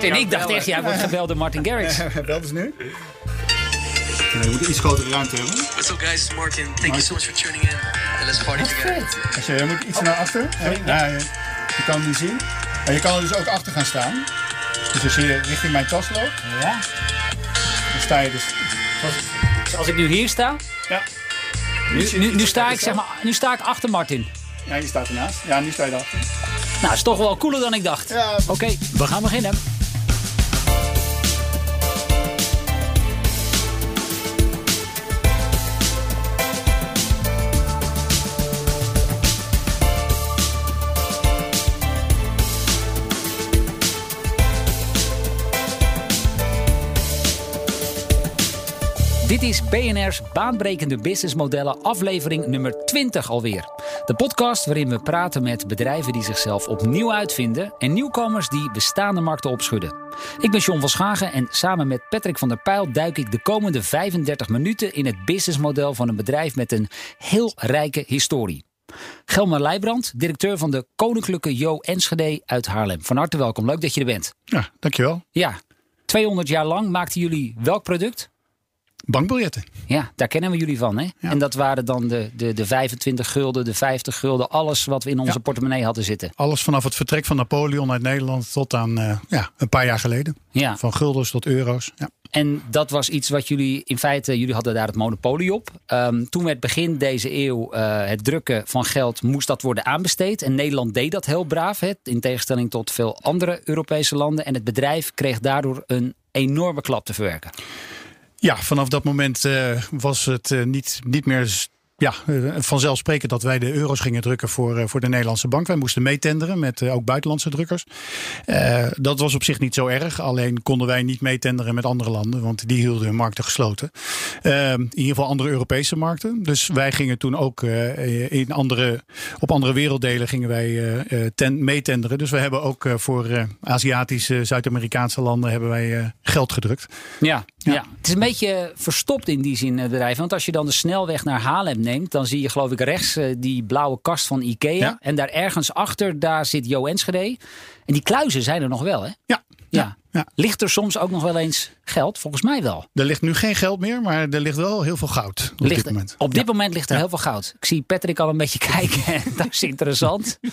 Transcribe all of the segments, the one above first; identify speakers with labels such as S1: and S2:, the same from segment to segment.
S1: En ik dacht echt, jij wordt gebeld door Martin Garrix.
S2: Bel dus nu. Je moet een iets grotere ruimte hebben.
S3: What's up, guys? It's Martin. Thank you so much for tuning in. And let's party together.
S2: Als je, je moet iets naar achter. Ja, je, je kan die zien. Maar je kan er dus ook achter gaan staan. Dus als je richting mijn tas loopt,
S1: Ja.
S2: dan sta je dus...
S1: Dus als ik nu hier sta,
S2: Ja.
S1: nu, nu, nu, sta ik, zeg maar, nu sta ik achter Martin.
S2: Ja, je staat ernaast. Ja, nu sta je erachter.
S1: Nou, is toch wel cooler dan ik dacht.
S2: Ja.
S1: Oké, we gaan beginnen. Dit is BNR's Baanbrekende Businessmodellen, aflevering nummer 20 alweer. De podcast waarin we praten met bedrijven die zichzelf opnieuw uitvinden en nieuwkomers die bestaande markten opschudden. Ik ben John van Schagen en samen met Patrick van der Pijl duik ik de komende 35 minuten in het businessmodel van een bedrijf met een heel rijke historie. Gelmer Leijbrand, directeur van de Koninklijke Jo Enschede uit Haarlem. Van harte welkom, leuk dat je er bent.
S2: Ja, dankjewel.
S1: Ja, 200 jaar lang maakten jullie welk product?
S2: Bankbiljetten.
S1: Ja, daar kennen we jullie van. Hè?
S2: Ja.
S1: En dat waren dan de, de, de 25 gulden, de 50 gulden, alles wat we in onze
S2: Ja.
S1: portemonnee hadden zitten.
S2: Alles vanaf het vertrek van Napoleon uit Nederland tot aan eh, ja, een paar jaar geleden.
S1: Ja.
S2: Van guldens tot euro's. Ja.
S1: En dat was iets wat jullie in feite, jullie hadden daar het monopolie op. Ehm, toen werd begin deze eeuw eh, het drukken van geld, moest dat worden aanbesteed. En Nederland deed dat heel braaf, hè, in tegenstelling tot veel andere Europese landen. En het bedrijf kreeg daardoor een enorme klap te verwerken.
S2: Ja, vanaf dat moment eh, was het eh, niet, niet meer ja, eh, vanzelfsprekend dat wij de euro's gingen drukken voor, eh, voor de Nederlandse bank. Wij moesten meetenderen met eh, ook buitenlandse drukkers. Dat was op zich niet zo erg. Alleen konden wij niet meetenderen met andere landen, want die hielden hun markten gesloten. In ieder geval andere Europese markten. Dus wij gingen toen ook in andere, op andere werelddelen gingen wij ten, meetenderen. Dus we hebben ook voor Aziatische, Zuid-Amerikaanse landen hebben wij geld gedrukt.
S1: Ja, ja.
S2: Ja.
S1: het is een beetje verstopt in die zin, het bedrijf. Want als je dan de snelweg naar Haarlem neemt, dan zie je geloof ik rechts eh, die blauwe kast van Ikea.
S2: Ja.
S1: En daar ergens achter, daar zit Jo Enschede. En die kluizen zijn er nog wel, hè?
S2: Ja,
S1: Ja.
S2: Ja.
S1: Ligt er soms ook nog wel eens geld? Volgens mij wel.
S2: Er ligt nu geen geld meer, maar er ligt wel heel veel goud op
S1: Ligt-
S2: dit moment.
S1: Op dit moment ligt er heel veel goud. Ik zie Patrick al een beetje kijken. dat is interessant.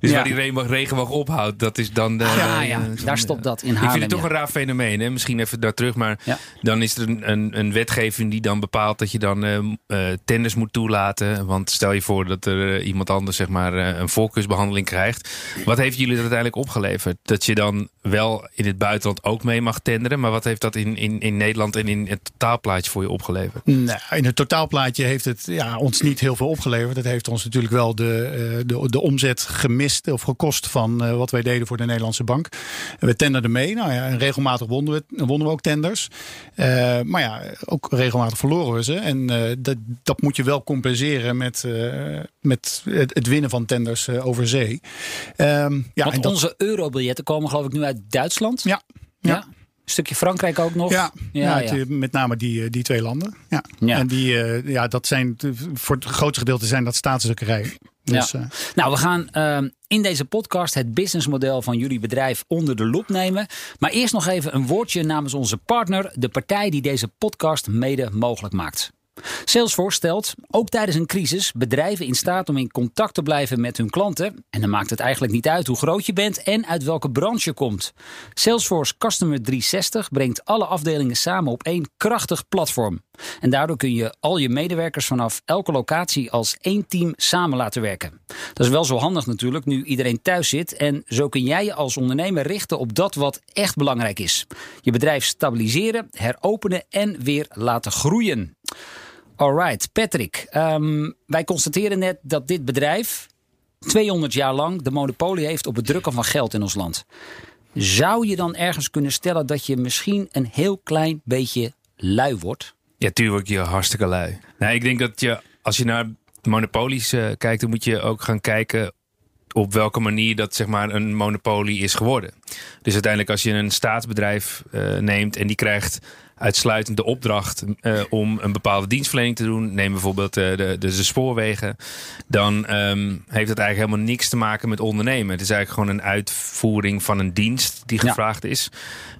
S4: Dus
S1: Ja.
S4: waar die regenboog, regenboog ophoudt, dat is dan... De,
S1: Ja,
S4: eh,
S1: daar stopt dat in
S4: Ik vind het toch een raar fenomeen. Hè? Misschien even daar terug, maar
S1: Ja.
S4: dan is er een, een, een wetgeving die dan bepaalt dat je dan eh, eh, tenders moet toelaten. Want stel je voor dat er eh, iemand anders zeg maar, eh, een voorkeursbehandeling krijgt. Wat heeft jullie er uiteindelijk opgeleverd? Dat je dan wel in het buitenland ook mee mag tenderen. Maar wat heeft dat in, in, in Nederland en in het totaalplaatje voor je opgeleverd?
S2: Nou, in het totaalplaatje heeft het ja, ons niet heel veel opgeleverd. Het heeft ons natuurlijk wel de, eh, de, de omzet gemist of gekost van eh, wat wij deden voor de Nederlandse bank. We tenderden mee. Nou ja, en regelmatig wonnen we, wonnen we ook tenders. Eh, maar ja, ook regelmatig verloren we ze. En eh, dat, dat moet je wel compenseren met, eh, met het, het winnen van tenders over zee. Ehm, ja,
S1: Want
S2: en dat-
S1: onze eurobiljetten komen geloof ik nu uit Duitsland.
S2: Ja,
S1: Ja.
S2: ja.
S1: Een stukje Frankrijk ook nog.
S2: Ja,
S1: ja,
S2: ja,
S1: ja.
S2: het, met name die, eh, die twee landen. Ja.
S1: Ja.
S2: En die, eh, ja, dat zijn voor het grootste gedeelte zijn dat staatsdrukkerijen. Dus,
S1: Ja.
S2: eh,
S1: Nou, we gaan ehm, in deze podcast het businessmodel van jullie bedrijf onder de loep nemen. Maar eerst nog even een woordje namens onze partner, de partij die deze podcast mede mogelijk maakt. Salesforce stelt, ook tijdens een crisis, bedrijven in staat om in contact te blijven met hun klanten. En dan maakt het eigenlijk niet uit hoe groot je bent en uit welke branche je komt. Salesforce Customer 360 brengt alle afdelingen samen op één krachtig platform. En daardoor kun je al je medewerkers vanaf elke locatie als één team samen laten werken. Dat is wel zo handig natuurlijk nu iedereen thuis zit. En zo kun jij je als ondernemer richten op dat wat echt belangrijk is. Je bedrijf stabiliseren, heropenen en weer laten groeien. Alright, Patrick. ehm, wij constateren net dat dit bedrijf 200 jaar lang de monopolie heeft op het drukken van geld in ons land. Zou je dan ergens kunnen stellen dat je misschien een heel klein beetje lui wordt?
S4: Ja, tuurlijk, je hartstikke lui. Nou, ik denk dat je, als je naar monopolies eh, kijkt, dan moet je ook gaan kijken op welke manier dat zeg maar een monopolie is geworden. Dus uiteindelijk als je een staatsbedrijf eh, neemt en die krijgt uitsluitend de opdracht uh, om een bepaalde dienstverlening te doen, neem bijvoorbeeld uh, de, de, de, spoorwegen, dan um, heeft het eigenlijk helemaal niks te maken met ondernemen. Het is eigenlijk gewoon een uitvoering van een dienst die gevraagd ja. is,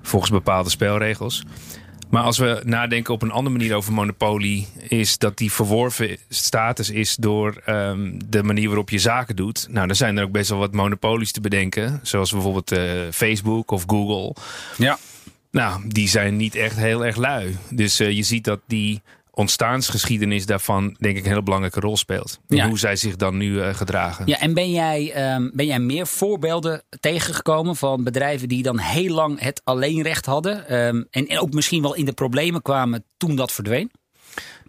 S4: volgens bepaalde spelregels. Maar als we nadenken op een andere manier over monopolie, is dat die verworven status is door um, de manier waarop je zaken doet. Nou, dan zijn er ook best wel wat monopolies te bedenken, zoals bijvoorbeeld uh, Facebook of Google.
S1: Ja.
S4: Nou, die zijn niet echt heel erg lui. Dus uh, je ziet dat die ontstaansgeschiedenis daarvan denk ik een hele belangrijke rol speelt. Ja. Hoe zij zich dan nu uh, gedragen.
S1: Ja, en ben jij, um, ben jij meer voorbeelden tegengekomen van bedrijven die dan heel lang het alleenrecht hadden um, en, en ook misschien wel in de problemen kwamen toen dat verdween?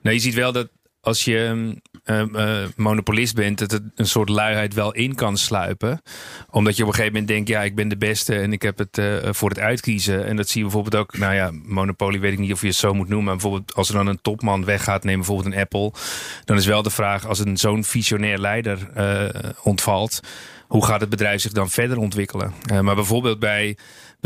S4: Nou, je ziet wel dat als je uh, uh, monopolist bent, dat het een soort luiheid wel in kan sluipen. Omdat je op een gegeven moment denkt, ja, ik ben de beste en ik heb het uh, voor het uitkiezen. En dat zie je bijvoorbeeld ook, nou ja, monopolie weet ik niet of je het zo moet noemen. Maar bijvoorbeeld als er dan een topman weggaat, neem bijvoorbeeld een Apple. Dan is wel de vraag, als een zo'n visionair leider ontvalt, hoe gaat het bedrijf zich dan verder ontwikkelen? maar bijvoorbeeld bij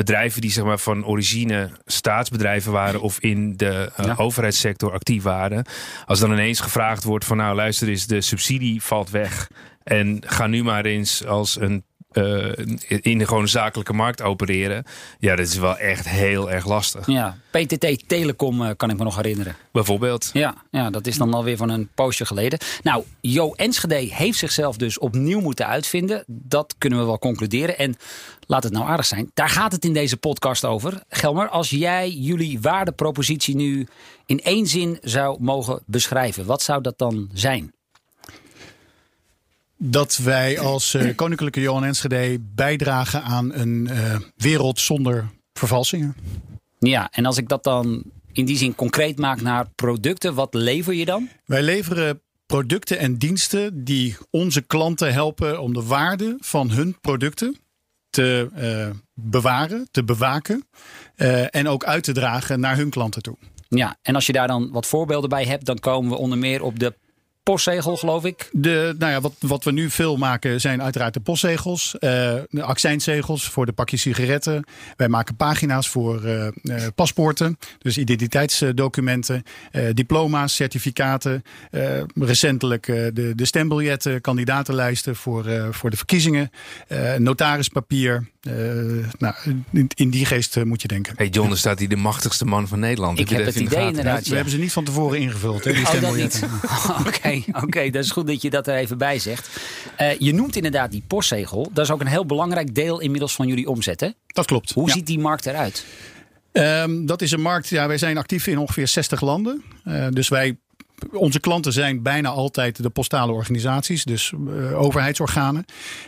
S4: bedrijven die zeg maar, van origine staatsbedrijven waren of in de uh, ja. overheidssector actief waren. Als dan ineens gevraagd wordt van nou luister eens, de subsidie valt weg. En ga nu maar eens als een uh, in de gewoon zakelijke markt opereren. Ja, dat is wel echt heel erg lastig.
S1: Ja, PTT Telecom uh, kan ik me nog herinneren.
S4: Bijvoorbeeld.
S1: Ja, ja dat is dan alweer van een poosje geleden. Nou, Jo Enschede heeft zichzelf dus opnieuw moeten uitvinden. Dat kunnen we wel concluderen. En laat het nou aardig zijn. Daar gaat het in deze podcast over. Gelmer, als jij jullie waardepropositie nu in één zin zou mogen beschrijven. Wat zou dat dan zijn?
S2: Dat wij als uh, Koninklijke Johan Enschede bijdragen aan een uh, wereld zonder vervalsingen.
S1: Ja, en als ik dat dan in die zin concreet maak naar producten, wat lever je dan?
S2: Wij leveren producten en diensten die onze klanten helpen om de waarde van hun producten te uh, bewaren, te bewaken en ook uit te dragen naar hun klanten toe.
S1: Ja, en als je daar dan wat voorbeelden bij hebt, dan komen we onder meer op de postzegel, geloof ik.
S2: De, nou ja, wat, wat we nu veel maken zijn uiteraard de postzegels. Uh, de accijnzegels voor de pakjes sigaretten. Wij maken pagina's voor uh, uh, paspoorten. Dus identiteitsdocumenten. diploma's, certificaten. recentelijk de, de stembiljetten, kandidatenlijsten voor, voor de verkiezingen. notarispapier. nou, in, in, die geest moet je denken.
S4: Hey John, er staat hier de machtigste man van Nederland.
S1: Ik heb, heb het idee inderdaad.
S2: We hebben ze niet van tevoren ingevuld. Hè, die
S1: oh, dat niet. Oké. Dat is goed dat je dat er even bij zegt. Uh, je noemt inderdaad die postzegel. Dat is ook een heel belangrijk deel inmiddels van jullie omzet, hè?
S2: Dat klopt.
S1: Hoe ja. ziet die markt eruit?
S2: Um, dat is een markt, ja, wij zijn actief in ongeveer 60 landen. Uh, dus wij onze klanten zijn bijna altijd de postale organisaties, dus uh, overheidsorganen.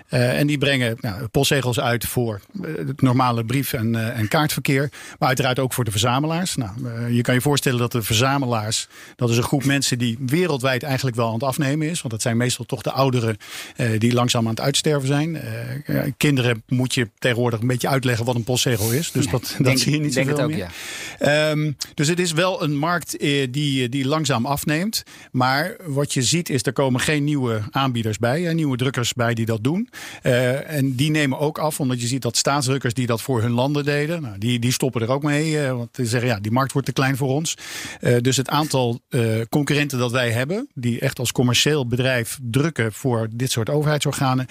S2: Uh, en die brengen nou, postzegels uit voor uh, het normale brief- en, en, kaartverkeer. Maar uiteraard ook voor de verzamelaars. Nou, je kan je voorstellen dat de verzamelaars, dat is een groep mensen die wereldwijd eigenlijk wel aan het afnemen is. Want dat zijn meestal toch de ouderen die langzaam aan het uitsterven zijn. kinderen moet je tegenwoordig een beetje uitleggen wat een postzegel is. Dus dat, dat zie je niet zoveel ook, meer. Ja. Um, dus het is wel een markt die, die langzaam afneemt. Maar wat je ziet is, er komen geen nieuwe aanbieders bij. Hè, nieuwe drukkers bij die dat doen. Uh, en die nemen ook af, omdat je ziet dat staatsdrukkers die dat voor hun landen deden. Nou, die, die stoppen er ook mee. Uh, want die zeggen, ja, die markt wordt te klein voor ons. Uh, dus het aantal concurrenten dat wij hebben, die echt als commercieel bedrijf drukken voor dit soort overheidsorganen.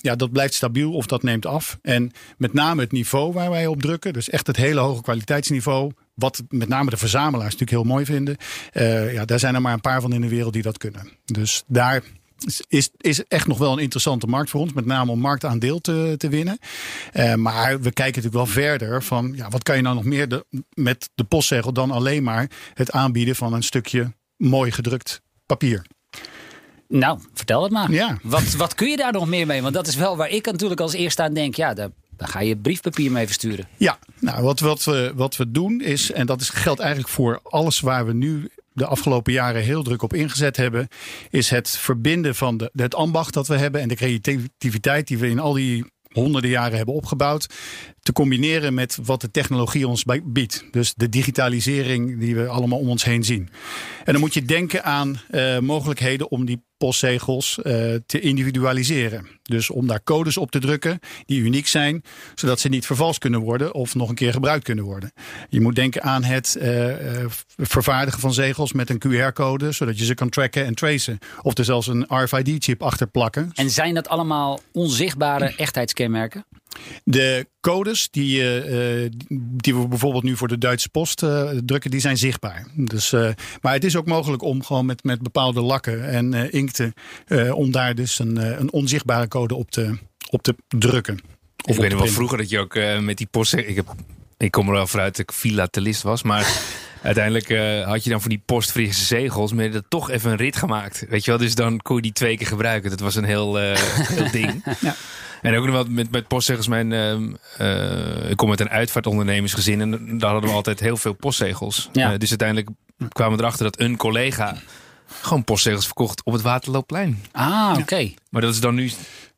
S2: ja, dat blijft stabiel of dat neemt af. En met name het niveau waar wij op drukken. Dus echt het hele hoge kwaliteitsniveau wat met name de verzamelaars natuurlijk heel mooi vinden. Uh, ja, daar zijn er maar een paar van in de wereld die dat kunnen. Dus daar is, is echt nog wel een interessante markt voor ons. Met name om marktaandeel te, te winnen. Uh, maar we kijken natuurlijk wel verder van ja, wat kan je nou nog meer de, met de postzegel dan alleen maar het aanbieden van een stukje mooi gedrukt papier.
S1: Nou, vertel het maar.
S2: Ja.
S1: Wat, wat kun je daar nog meer mee? Want dat is wel waar ik natuurlijk als eerste aan denk. Ja, dan ga je briefpapier mee versturen.
S2: Ja, nou, wat, wat, we, wat we doen is, en dat is, geldt eigenlijk voor alles waar we nu de afgelopen jaren heel druk op ingezet hebben, is het verbinden van de, het ambacht dat we hebben en de creativiteit die we in al die honderden jaren hebben opgebouwd. Te combineren met wat de technologie ons biedt. Dus de digitalisering die we allemaal om ons heen zien. En dan moet je denken aan uh, mogelijkheden om die postzegels uh, te individualiseren. Dus om daar codes op te drukken die uniek zijn, zodat ze niet vervalst kunnen worden of nog een keer gebruikt kunnen worden. Je moet denken aan het uh, vervaardigen van zegels met een QR-code, zodat je ze kan tracken en tracen. Of er zelfs een RFID-chip achter plakken.
S1: En zijn dat allemaal onzichtbare echtheidskenmerken?
S2: De codes die, uh, die we bijvoorbeeld nu voor de Duitse post uh, drukken, die zijn zichtbaar. Dus, uh, maar het is ook mogelijk om gewoon met, met bepaalde lakken en inkten, om daar dus een, een onzichtbare code op te, op te drukken.
S4: Of ik weet nog wel vroeger dat je ook met die post. Ik, heb, ik kom er wel vooruit dat ik filatelist was, maar. Uiteindelijk had je dan voor die postfrisse zegels, maar je dat toch even een rit gemaakt. Weet je wel, dus dan kon je die twee keer gebruiken. Dat was een heel, heel ding. Ja. En ook nog wel met, met postzegels. Mijn, uh, ik kom uit een uitvaartondernemersgezin. En daar hadden we altijd heel veel postzegels. Ja. Uh, dus uiteindelijk kwamen we erachter dat een collega gewoon postzegels verkocht op het Waterloopplein.
S1: Ah, oké.
S4: Maar dat is dan nu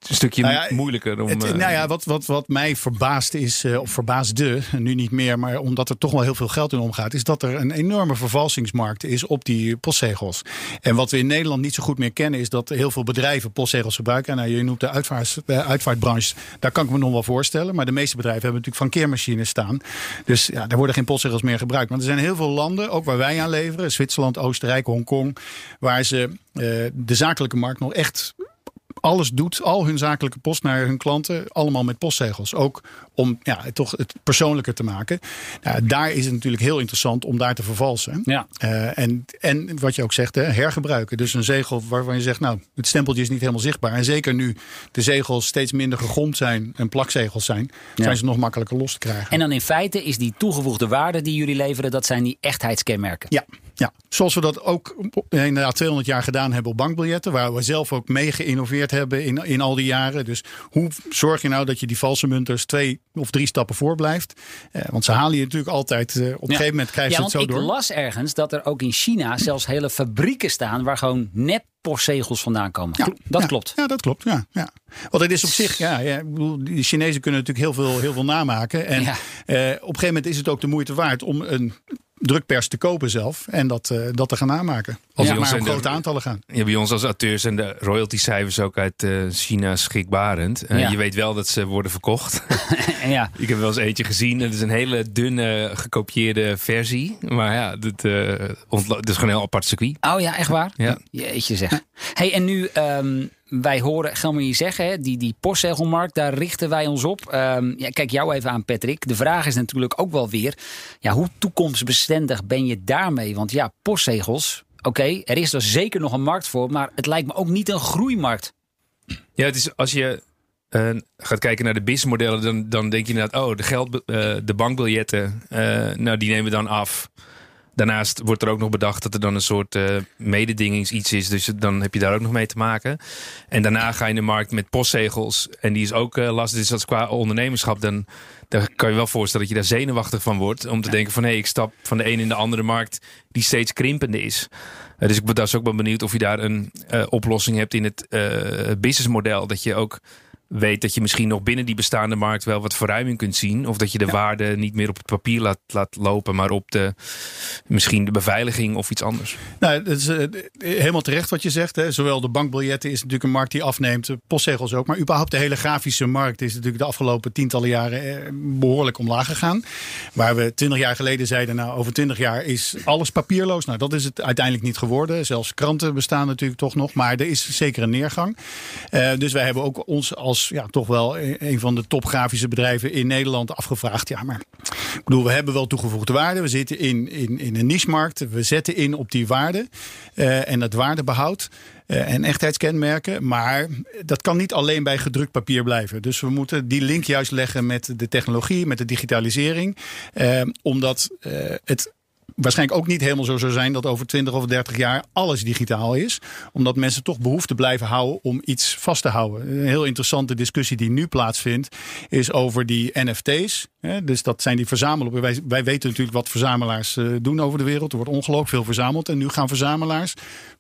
S4: een stukje nou moeilijker om. Het,
S2: nou ja, wat, wat, wat mij verbaast is, uh, of verbaasde, nu niet meer, maar omdat er toch wel heel veel geld in omgaat, is dat er een enorme vervalsingsmarkt is op die postzegels. En wat we in Nederland niet zo goed meer kennen, is dat heel veel bedrijven postzegels gebruiken. Nou, je noemt de, uitvaart, uitvaartbranche, daar kan ik me nog wel voorstellen. Maar de meeste bedrijven hebben natuurlijk van keermachines staan. Dus ja, er worden geen postzegels meer gebruikt. Maar er zijn heel veel landen, ook waar wij aan leveren, Zwitserland, Oostenrijk, Hongkong, waar ze uh, de zakelijke markt nog echt alles doet, al hun zakelijke post naar hun klanten, allemaal met postzegels. Ook om ja, toch het persoonlijker te maken. Nou, daar is het natuurlijk heel interessant om daar te vervalsen. Ja. Uh, en, en wat je ook zegt, hè, hergebruiken. Dus een zegel waarvan je zegt, nou, het stempeltje is niet helemaal zichtbaar. En zeker nu de zegels steeds minder gegromd zijn en plakzegels zijn, ja. zijn ze nog makkelijker los te krijgen.
S1: En dan in feite is die toegevoegde waarde die jullie leveren, dat zijn die echtheidskenmerken.
S2: Ja, ja, zoals we dat ook inderdaad 200 jaar gedaan hebben op bankbiljetten, waar we zelf ook mee geïnnoveerd hebben in, in al die jaren. Dus hoe zorg je nou dat je die valse munters twee of drie stappen voor blijft? Eh, want ze halen je natuurlijk altijd, eh, op een gegeven moment krijgen
S1: ja,
S2: ze het zo
S1: ik
S2: door.
S1: Ik las ergens dat er ook in China zelfs hele fabrieken staan waar gewoon nep postzegels vandaan komen.
S2: Ja,
S1: dat
S2: ja,
S1: klopt.
S2: Ja, dat klopt. Ja, ja. Want het is op zich, ja, ja ik bedoel, die Chinezen kunnen natuurlijk heel veel, heel veel namaken. En eh, op een gegeven moment is het ook de moeite waard om een drukpers te kopen zelf en dat, uh, dat te gaan namaken. Als ja, maar om grote aantallen gaan.
S4: Ja, bij ons als auteurs en de royalty cijfers ook uit uh, China schrikbarend. Uh, ja. Je weet wel dat ze worden verkocht. ja. Ik heb wel eens eentje gezien. Het is een hele dunne gekopieerde versie. Maar ja, dit, het is gewoon een heel apart circuit.
S1: Oh ja, echt waar? Ja. Jeetje zeg. Hey, en nu... Um, wij horen Gelmer zeggen, hè, die, die postzegelmarkt, daar richten wij ons op. Um, ja, kijk jou even aan, Patrick. De vraag is natuurlijk ook wel weer, ja, hoe toekomstbestendig ben je daarmee? Want ja, postzegels, oké, er is er zeker nog een markt voor, maar het lijkt me ook niet een groeimarkt.
S4: Ja, het is als je uh, gaat kijken naar de businessmodellen, dan, dan denk je inderdaad, oh, de, geld, uh, de bankbiljetten, uh, nou, die nemen we dan af. Daarnaast wordt er ook nog bedacht dat er dan een soort uh, mededingings iets is. Dus dan heb je daar ook nog mee te maken. En daarna ga je in de markt met postzegels. En die is ook uh, lastig. Dus dat is qua ondernemerschap. Dan, dan kan je wel voorstellen dat je daar zenuwachtig van wordt. Om te denken van hé, hey, ik stap van de ene in de andere markt die steeds krimpende is. Uh, dus ik ben daar ook wel benieuwd of je daar een oplossing hebt in het businessmodel. Dat je ook weet dat je misschien nog binnen die bestaande markt wel wat verruiming kunt zien. Of dat je de ja. waarde niet meer op het papier laat, laat lopen, maar op de, misschien de beveiliging of iets anders.
S2: Nou, dat is uh, helemaal terecht wat je zegt. Hè. Zowel de bankbiljetten is natuurlijk een markt die afneemt, postzegels ook. Maar überhaupt de hele grafische markt is natuurlijk de afgelopen tientallen jaren eh, behoorlijk omlaag gegaan. Waar we twintig jaar geleden zeiden, nou over twintig jaar is alles papierloos. Nou, dat is het uiteindelijk niet geworden. Zelfs kranten bestaan natuurlijk toch nog, maar er is zeker een neergang. Uh, dus wij hebben ook ons als ja, toch wel een van de topgrafische bedrijven in Nederland afgevraagd. Ja, maar ik bedoel, we hebben wel toegevoegde waarde. We zitten in, in, in een niche-markt. We zetten in op die waarde uh, en het waardebehoud. Uh, en echtheidskenmerken. Maar dat kan niet alleen bij gedrukt papier blijven. Dus we moeten die link juist leggen met de technologie, met de digitalisering. Uh, omdat het waarschijnlijk ook niet helemaal zo zou zijn dat over 20 of 30 jaar alles digitaal is. Omdat mensen toch behoefte blijven houden om iets vast te houden. Een heel interessante discussie die nu plaatsvindt is over die NFT's. Dus dat zijn die verzamelen. Wij, weten natuurlijk wat verzamelaars eh, doen over de wereld. Er wordt ongelooflijk veel verzameld. En nu gaan verzamelaars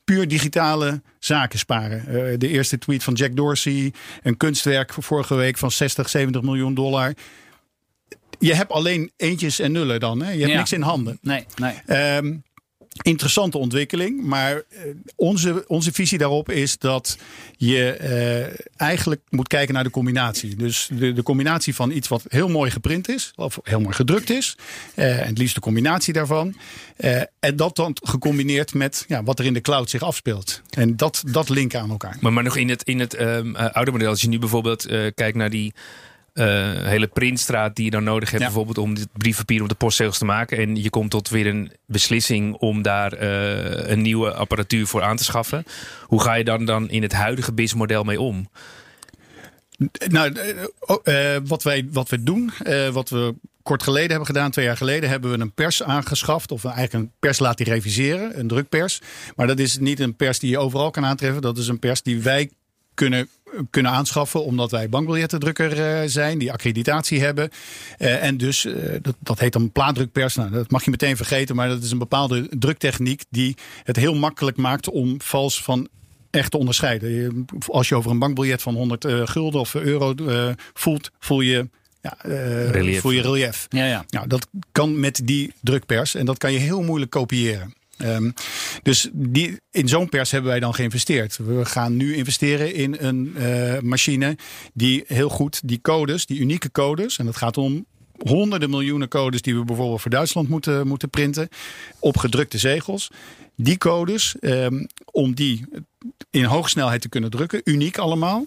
S2: puur digitale zaken sparen. Uh, de eerste tweet van Jack Dorsey. Een kunstwerk vorige week van 60, 70 miljoen dollar je hebt alleen eentjes en nullen dan. Hè? Je hebt
S1: Ja.
S2: niks in handen.
S1: Nee, nee.
S2: Ehm, interessante ontwikkeling. Maar eh, onze, onze visie daarop is dat je eh, eigenlijk moet kijken naar de combinatie. Dus de, de combinatie van iets wat heel mooi geprint is, of heel mooi gedrukt is. eh, en het liefst de combinatie daarvan. eh, en dat dan gecombineerd met ja, wat er in de cloud zich afspeelt. En dat, dat linken aan elkaar.
S4: Maar, maar nog in het, in het ehm, eh, oude model, als je nu bijvoorbeeld eh, kijkt naar die eh, hele printstraat die je dan nodig hebt,
S2: Ja.
S4: bijvoorbeeld om dit briefpapier op de postzegels te maken. En je komt tot weer een beslissing om daar eh, een nieuwe apparatuur voor aan te schaffen. Hoe ga je dan, dan in het huidige BIS-model mee om?
S2: Nou, eh, oh, wat, wij, wat we doen, wat we kort geleden hebben gedaan, twee jaar geleden, hebben we een pers aangeschaft. Of eigenlijk een pers laten reviseren, een drukpers. Maar dat is niet een pers die je overal kan aantreffen. Dat is een pers die wij kunnen, kunnen aanschaffen, omdat wij bankbiljettendrukker eh, zijn, die accreditatie hebben. Eh, en dus, eh, dat, dat heet dan plaatdrukpers. Nou, dat mag je meteen vergeten, maar dat is een bepaalde druktechniek die het heel makkelijk maakt om vals van echt te onderscheiden. Als je over een bankbiljet van 100 eh, gulden of euro voelt, voel je, ja,
S4: Relief.
S2: voel je relief.
S1: Ja, ja.
S2: Nou, dat kan met die drukpers en dat kan je heel moeilijk kopiëren. Ehm, dus die, in zo'n pers hebben wij dan geïnvesteerd. We gaan nu investeren in een eh, machine die heel goed die codes, die unieke codes, en dat gaat om honderden miljoenen codes die we bijvoorbeeld voor Duitsland moeten, moeten printen op gedrukte zegels. Die codes, ehm, om die in hoogsnelheid te kunnen drukken, uniek allemaal.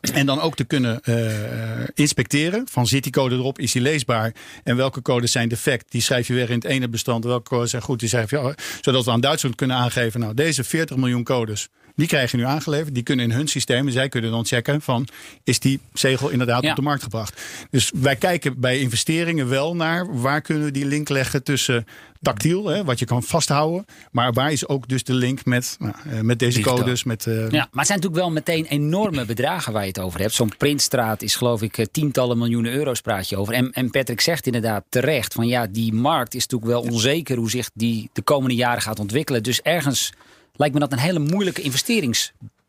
S2: En dan ook te kunnen eh, inspecteren. Van zit die code erop, is die leesbaar? En welke codes zijn defect? Die schrijf je weer in het ene bestand. Welke codes zijn goed? Die schrijf je, zodat we aan Duitsland kunnen aangeven. Nou, deze 40 miljoen codes. Die krijgen nu aangeleverd. Die kunnen in hun systeem. En zij kunnen dan checken van is die zegel inderdaad
S1: Ja.
S2: op de markt gebracht. Dus wij kijken bij investeringen wel naar waar kunnen we die link leggen tussen tactiel, hè, wat je kan vasthouden. Maar waar is ook dus de link met, nou, eh, met deze
S4: Digitaal.
S2: codes. Met, eh,
S1: Ja, maar het zijn natuurlijk wel meteen enorme bedragen waar je het over hebt. Zo'n printstraat is geloof ik eh, tientallen miljoenen euro's praat je over. En, en Patrick zegt inderdaad terecht van ja, die markt is natuurlijk wel onzeker hoe zich die de komende jaren gaat ontwikkelen. Dus ergens lijkt me dat een hele moeilijke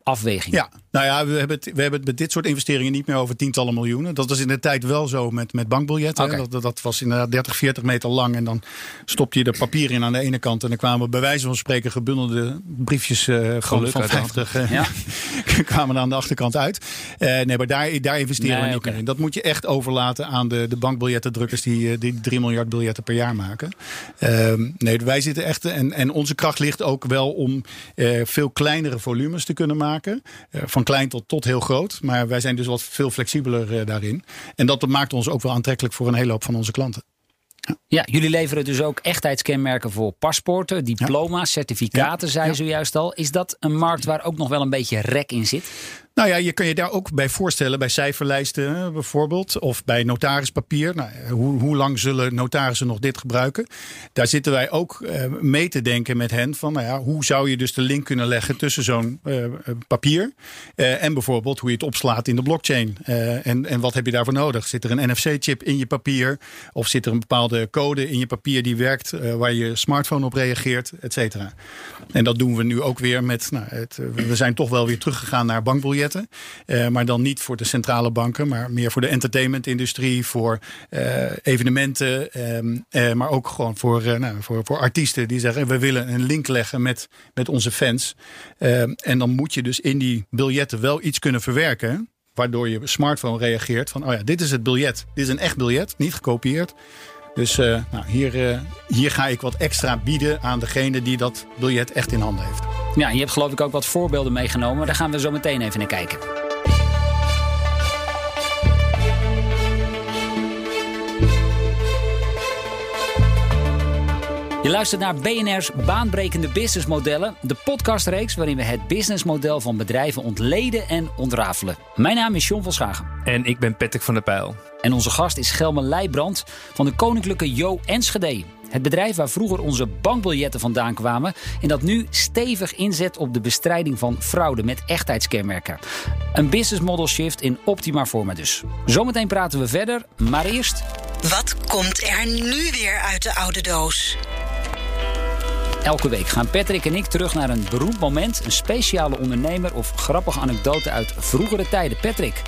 S1: investeringsafweging.
S2: Ja, nou ja, we hebben, het, we hebben het met dit soort investeringen niet meer over tientallen miljoenen. Dat was in de tijd wel zo met, met bankbiljetten. Dat, dat, was inderdaad 30, 40 meter lang. En dan stop je er papier in aan de ene kant. En dan kwamen bij wijze van spreken gebundelde briefjes eh, van,
S4: Geluk
S2: van
S4: uit de hand.
S2: 50 eh,
S1: Ja.
S2: kwamen er aan de achterkant uit. Eh, nee, maar daar, daar investeren
S1: Nee,
S2: we niet meer in. Dat moet je echt overlaten aan de, de bankbiljettendrukkers die, die 3 miljard biljetten per jaar maken. Ehm, nee, wij zitten echt. En, en onze kracht ligt ook wel om veel kleinere volumes te kunnen maken. Eh, van klein tot, tot heel groot. Maar wij zijn dus wat veel flexibeler eh, daarin. En dat maakt ons ook wel aantrekkelijk voor een hele hoop van onze klanten.
S1: Ja, jullie leveren dus ook echtheidskenmerken voor paspoorten, diploma's, certificaten,
S2: Ja.
S1: zei
S2: Ja.
S1: zojuist al. Is dat een markt waar ook nog wel een beetje rek in zit?
S2: Nou ja, je kan je daar ook bij voorstellen, bij cijferlijsten hè, bijvoorbeeld, of bij notarispapier. Nou, hoe, hoe lang zullen notarissen nog dit gebruiken? Daar zitten wij ook eh, mee te denken met hen van, nou ja, hoe zou je dus de link kunnen leggen tussen zo'n eh, eh, papier eh, en bijvoorbeeld hoe je het opslaat in de blockchain. Eh, en, en wat heb je daarvoor nodig? Zit er een NFC-chip in je papier? Of zit er een bepaalde code in je papier die werkt, eh, waar je smartphone op reageert, et cetera? En dat doen we nu ook weer met, nou, het, eh, we zijn toch wel weer teruggegaan naar Eh, maar dan niet voor de centrale banken, maar meer voor de entertainmentindustrie, voor eh, evenementen. ehm, eh, maar ook gewoon voor, nou, voor, voor artiesten die zeggen: we willen een link leggen met, met onze fans. En dan moet je dus in die biljetten wel iets kunnen verwerken. Waardoor je smartphone reageert van: oh ja, dit is het biljet. Dit is een echt biljet, niet gekopieerd. Dus eh, nou, hier, eh, hier ga ik wat extra bieden aan degene die dat biljet echt in handen heeft.
S1: Ja, je hebt geloof ik ook wat voorbeelden meegenomen. Daar gaan we zo meteen even naar kijken. Je luistert naar BNR's Baanbrekende Businessmodellen, de podcastreeks waarin we het businessmodel van bedrijven ontleden en ontrafelen. Mijn naam is John van Schagen.
S4: En ik ben Patrick van der Pijl.
S1: En onze gast is Gelme Leijbrand van de Koninklijke Jo Enschede. Het bedrijf waar vroeger onze bankbiljetten vandaan kwamen en dat nu stevig inzet op de bestrijding van fraude met echtheidskenmerken. Een business model shift in optima forma dus. Zometeen praten we verder, maar eerst
S5: Wat komt er nu weer uit de oude doos?
S1: Elke week gaan Patrick en ik terug naar een beroemd moment, een speciale ondernemer of grappige anekdote uit vroegere tijden. Patrick,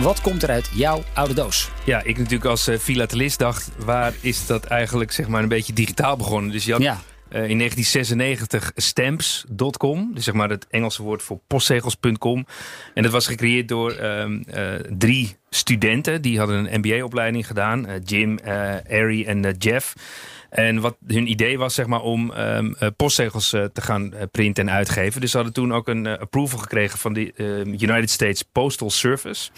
S1: wat komt er uit jouw oude doos?
S4: Ja, ik natuurlijk als eh, filatelist dacht, waar is dat eigenlijk zeg maar een beetje digitaal begonnen? Dus je had
S1: Ja.
S4: eh, in 1996 stamps.com. Dus zeg maar het Engelse woord voor postzegels.com. En dat was gecreëerd door ehm, eh, drie studenten. Die hadden een MBA-opleiding gedaan. Jim, Ari en Jeff. En wat hun idee was, zeg maar, om ehm, eh, postzegels eh, te gaan eh, printen en uitgeven. Dus ze hadden toen ook een approval gekregen van de ehm, United States Postal Service.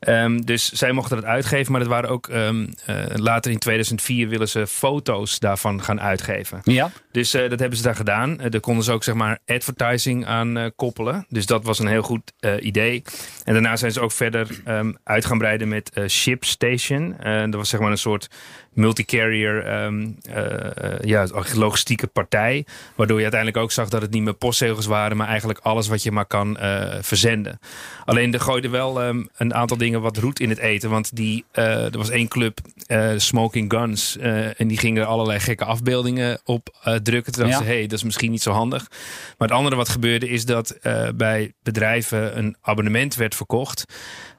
S4: Ehm, dus zij mochten het uitgeven, maar dat waren ook later in 2004 willen ze foto's daarvan gaan uitgeven.
S1: Ja.
S4: Dus dat hebben ze daar gedaan. Daar konden ze ook zeg maar advertising aan koppelen. Dus dat was een heel goed idee. En daarna zijn ze ook verder ehm, uit gaan breiden met ShipStation. Eh, dat was zeg maar een soort multicarrier eh, ja, logistieke partij. Waardoor je uiteindelijk ook zag dat het niet meer postzegels waren, maar eigenlijk alles wat je maar kan eh, verzenden. Alleen er gooide wel ehm, een aantal dingen wat roet in het eten. Want die, eh, er was één club, Smoking Guns. en die gingen er allerlei gekke afbeeldingen op drukken. Toen dachten ze, hey, dat is misschien niet zo handig. Maar het andere wat gebeurde is dat bij bedrijven een abonnement werd verkocht.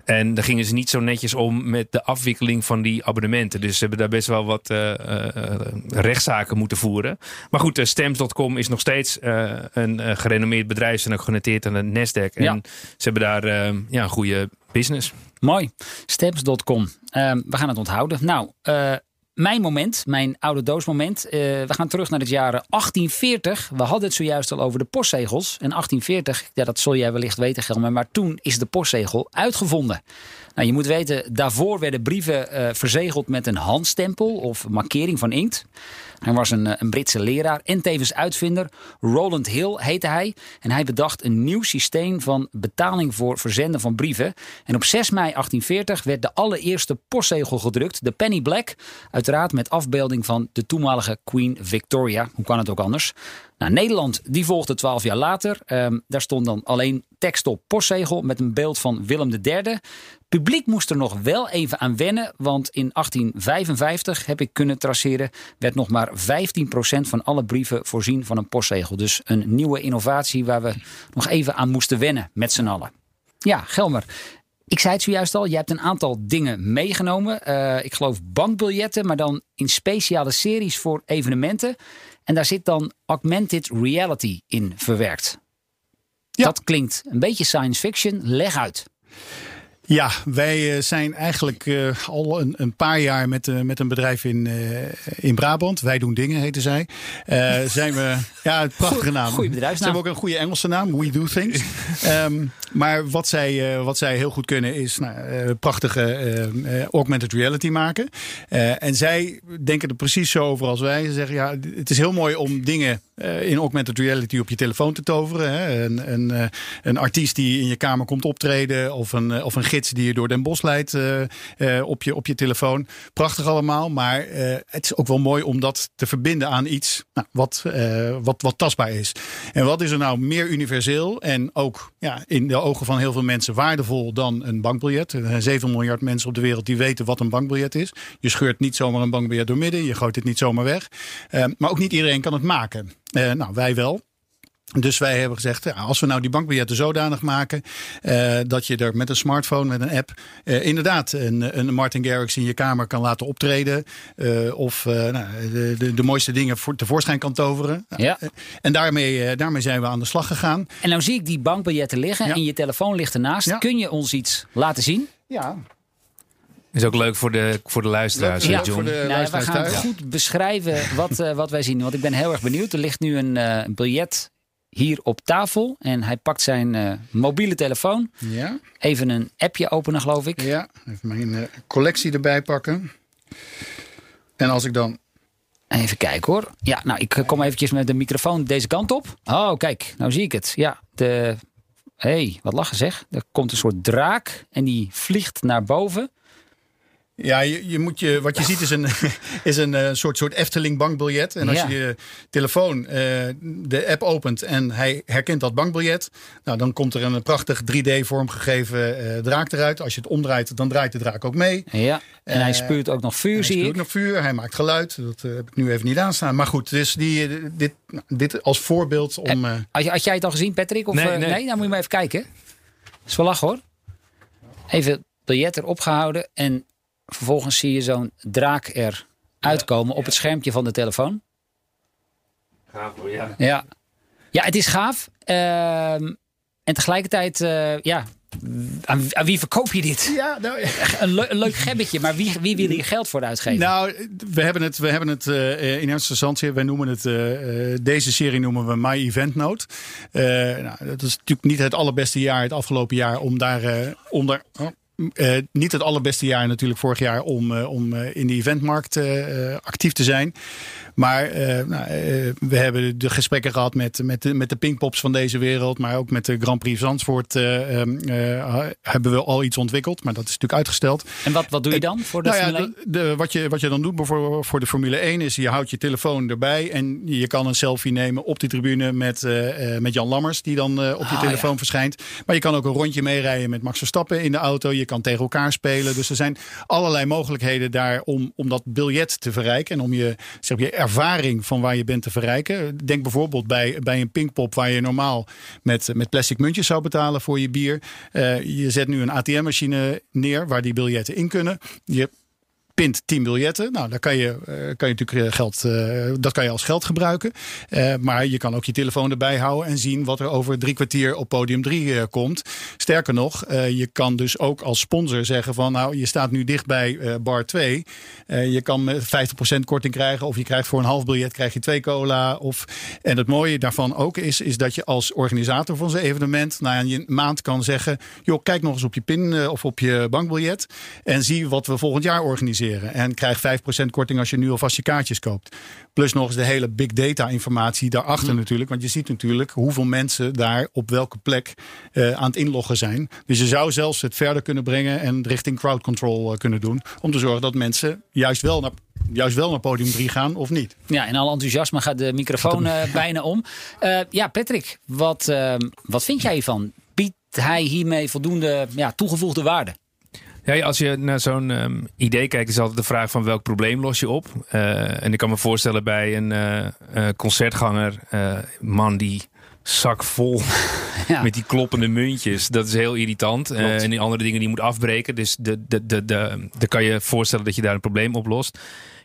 S4: En daar gingen ze niet zo netjes om met de afwikkeling van die abonnementen. Dus ze hebben daar best wel wat eh, eh, rechtszaken moeten voeren. Maar goed, eh, Stamps.com is nog steeds eh, een eh, gerenommeerd bedrijf. Ze zijn ook genoteerd aan de Nasdaq. En
S1: Ja.
S4: ze hebben daar eh, ja, een goede business.
S1: Mooi. Stamps.com. We gaan het onthouden. Nou, eh, mijn moment, mijn oude doosmoment. Eh, we gaan terug naar het jaar 1840. We hadden het zojuist al over de postzegels. En 1840, ja, dat zul jij wellicht weten, Gelmer. Maar toen is de postzegel uitgevonden. Nou, je moet weten, daarvoor werden brieven eh, verzegeld met een handstempel of markering van inkt. Hij was een, eh, een Britse leraar en tevens uitvinder. Roland Hill heette hij. En hij bedacht een nieuw systeem van betaling voor verzenden van brieven. En op 6 mei 1840 werd de allereerste postzegel gedrukt. De Penny Black. Uiteraard met afbeelding van de toenmalige Queen Victoria. Hoe kan het ook anders? Nou, Nederland die volgde 12 jaar later. Ehm, daar stond dan alleen tekst op postzegel met een beeld van Willem III. Publiek moest er nog wel even aan wennen, want in 1855 heb ik kunnen traceren, werd nog maar 15% van alle brieven voorzien van een postzegel. Dus een nieuwe innovatie waar we nog even aan moesten wennen met z'n allen. Ja, Gelmer. Ik zei het zojuist al, je hebt een aantal dingen meegenomen. Eh, ik geloof bankbiljetten, maar dan in speciale series voor evenementen. En daar zit dan augmented reality in verwerkt.
S2: Ja.
S1: Dat klinkt een beetje science fiction. Leg uit.
S2: Ja, wij eh, zijn eigenlijk eh, al een, een paar jaar met, eh, met een bedrijf in, in Brabant. Wij doen dingen, heten zij. Zijn we, ja, een prachtige naam.
S1: goeie
S2: Ze
S1: bedrijfsnaam.
S2: hebben ook een goede Engelse naam, We Do Things. Ehm, maar wat zij, wat zij heel goed kunnen is nou, prachtige augmented reality maken. En zij denken er precies zo over als wij. Ze zeggen, ja, het is heel mooi om dingen eh, in augmented reality op je telefoon te toveren. Hè? Een, een, eh, artiest die in je kamer komt optreden. Of een, eh, of een gids die je door Den Bosch leidt op, je, op je telefoon. Prachtig allemaal. Maar het is ook wel mooi om dat te verbinden aan iets nou, wat, wat, wat tastbaar is. En wat is er nou meer universeel en ook ja, in de ogen van heel veel mensen waardevol dan een bankbiljet? Er zijn 7 miljard mensen op de wereld die weten wat een bankbiljet is. Je scheurt niet zomaar een bankbiljet door midden. Je gooit het niet zomaar weg. Maar ook niet iedereen kan het maken. Eh, nou, wij wel. Dus wij hebben gezegd, ja, als we nou die bankbiljetten zodanig maken eh, dat je er met een smartphone, met een app, eh, inderdaad een, een Martin Garrix in je kamer kan laten optreden. eh, of eh, nou, de, de, de mooiste dingen voor, tevoorschijn kan toveren. Nou,
S1: Ja.
S2: En daarmee, eh, daarmee zijn we aan de slag gegaan.
S1: En nou zie ik die bankbiljetten liggen
S2: Ja.
S1: en je telefoon ligt ernaast.
S2: Ja.
S1: Kun je ons iets laten zien?
S2: Ja,
S4: Is ook leuk voor de, voor de luisteraars,
S2: Leuk, ja,
S4: John.
S2: voor de-
S1: Nou, ja, we gaan
S2: thuis.
S1: goed beschrijven wat, eh, wat wij zien. Want ik ben heel erg benieuwd. Er ligt nu een eh, biljet hier op tafel. En hij pakt zijn eh, mobiele telefoon.
S2: ja,
S1: Even een appje openen, geloof ik.
S2: ja. Even mijn eh, collectie erbij pakken. En als ik dan
S1: Even kijken hoor. Ja, nou, ik kom eventjes met de microfoon deze kant op. Oh, kijk, nou zie ik het. Ja, de... Hé, hey, wat lachen zeg. Er komt een soort draak en die vliegt naar boven.
S2: Ja, je, je moet je, wat je ziet is een, is een eh, soort, soort Efteling bankbiljet. En als
S1: Ja.
S2: je je telefoon eh, de app opent en hij herkent dat bankbiljet, nou, dan komt er een prachtig 3D vormgegeven eh, draak eruit. Als je het omdraait, dan draait de draak ook mee.
S1: Ja, en hij spuurt ook nog vuur,
S2: Hij
S1: zie
S2: spuurt
S1: ik.
S2: nog vuur, hij maakt geluid. Dat eh, heb ik nu even niet aanstaan. Maar goed, dus die, dit, nou, dit als voorbeeld om... eh,
S1: Had, jij het al gezien, Patrick? Of,
S4: Nee, nee.
S1: Dan moet je maar even kijken. Dat is wel lachen hoor. Even het biljet erop gehouden. En vervolgens zie je zo'n draak er uitkomen op het schermpje van de telefoon.
S4: Gaaf hoor, ja.
S1: Ja, ja het is gaaf. Ehm, en tegelijkertijd, eh, ja, aan, aan wie verkoop je dit?
S2: Ja, nou,
S1: Een, leu- een leuk gebbetje, maar wie, wie wil hier geld voor uitgeven?
S2: Nou, we hebben het, we hebben het eh, in eerste instantie, wij noemen het, eh, deze serie noemen we My Event Note. Eh, nou, dat is natuurlijk niet het allerbeste jaar, het afgelopen jaar, om daar, oh, eh, niet het allerbeste jaar natuurlijk vorig jaar om, eh, om eh, in de eventmarkt actief te zijn. Maar nou, we hebben de gesprekken gehad met, met, de, met de Pinkpops van deze wereld. Maar ook met de Grand Prix Zandvoort eh, ehm, eh, hebben we al iets ontwikkeld. Maar dat is natuurlijk uitgesteld.
S1: en wat, wat doe je dan voor de
S2: Nou ja,
S1: Formule 1?
S2: de, de- wat, je, wat je dan doet voor, voor de Formule 1 is je houdt je telefoon erbij en je kan een selfie nemen op die tribune met, met Jan Lammers die dan op je
S1: Ah,
S2: telefoon verschijnt. Maar je kan ook een rondje meerijden met Max Verstappen in de auto. Je kan tegen elkaar spelen. Dus er zijn allerlei mogelijkheden daar om, om dat biljet te verrijken en om je, zeg, je ervaring van waar je bent te verrijken. Denk bijvoorbeeld bij, bij een Pinkpop waar je normaal met, met plastic muntjes zou betalen voor je bier. Eh, je zet nu een ATM-machine neer waar die biljetten in kunnen. Je pint 10 biljetten. Nou, daar kan je, eh, kan je natuurlijk eh, geld, eh, dat kan je als geld gebruiken. Maar je kan ook je telefoon erbij houden en zien wat er over drie kwartier op podium 3 komt. Sterker nog, je kan dus ook als sponsor zeggen van nou, je staat nu dicht bij bar 2. Eh, je kan met 50% korting krijgen of je krijgt voor een half biljet krijg je twee cola. Of, en het mooie daarvan ook is, is dat je als organisator van zo'n evenement na een maand kan zeggen, joh, kijk nog eens op je pin of op je bankbiljet en zie wat we volgend jaar organiseren. En krijg 5% korting als je nu alvast je kaartjes koopt. Plus nog eens de hele big data informatie daarachter natuurlijk. Want je ziet natuurlijk hoeveel mensen daar op welke plek eh, aan het inloggen zijn. Dus je zou zelfs het verder kunnen brengen en richting crowd control eh, kunnen doen. Om te zorgen dat mensen juist wel naar, juist wel naar podium 3 gaan of niet.
S1: Ja, in alle enthousiasme gaat de microfoon eh, bijna om. Ja, Patrick, wat, wat vind jij hiervan? Biedt hij hiermee voldoende ja, toegevoegde waarde?
S4: Ja, als je naar zo'n ehm, idee kijkt, is altijd de vraag van welk probleem los je op. Eh, en ik kan me voorstellen bij een eh, eh, concertganger, man die zak vol
S1: Ja.
S4: met die kloppende muntjes. Dat is heel irritant. En die andere dingen die je moet afbreken. Dus de, de, de, de, dan kan je voorstellen dat je daar een probleem oplost.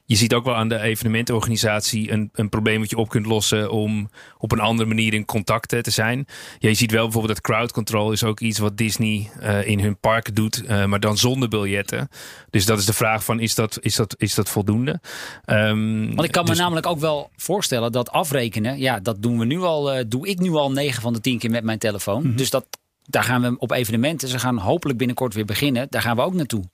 S4: Je ziet ook wel aan de evenementenorganisatie een, een probleem wat je op kunt lossen om op een andere manier in contact te zijn. Ja, je ziet wel bijvoorbeeld dat crowd control is ook iets wat Disney eh, in hun parken doet, eh, maar dan zonder biljetten. Dus dat is de vraag van is dat, is dat, is dat voldoende? Ehm,
S1: Want ik kan me
S4: dus-
S1: namelijk ook wel voorstellen dat afrekenen, ja, dat doen we nu al, eh, doe ik nu al 9 van de 10 keer met mijn telefoon.
S4: Mhm.
S1: Dus dat, daar gaan we op evenementen. Ze gaan hopelijk binnenkort weer beginnen. Daar gaan we ook naartoe.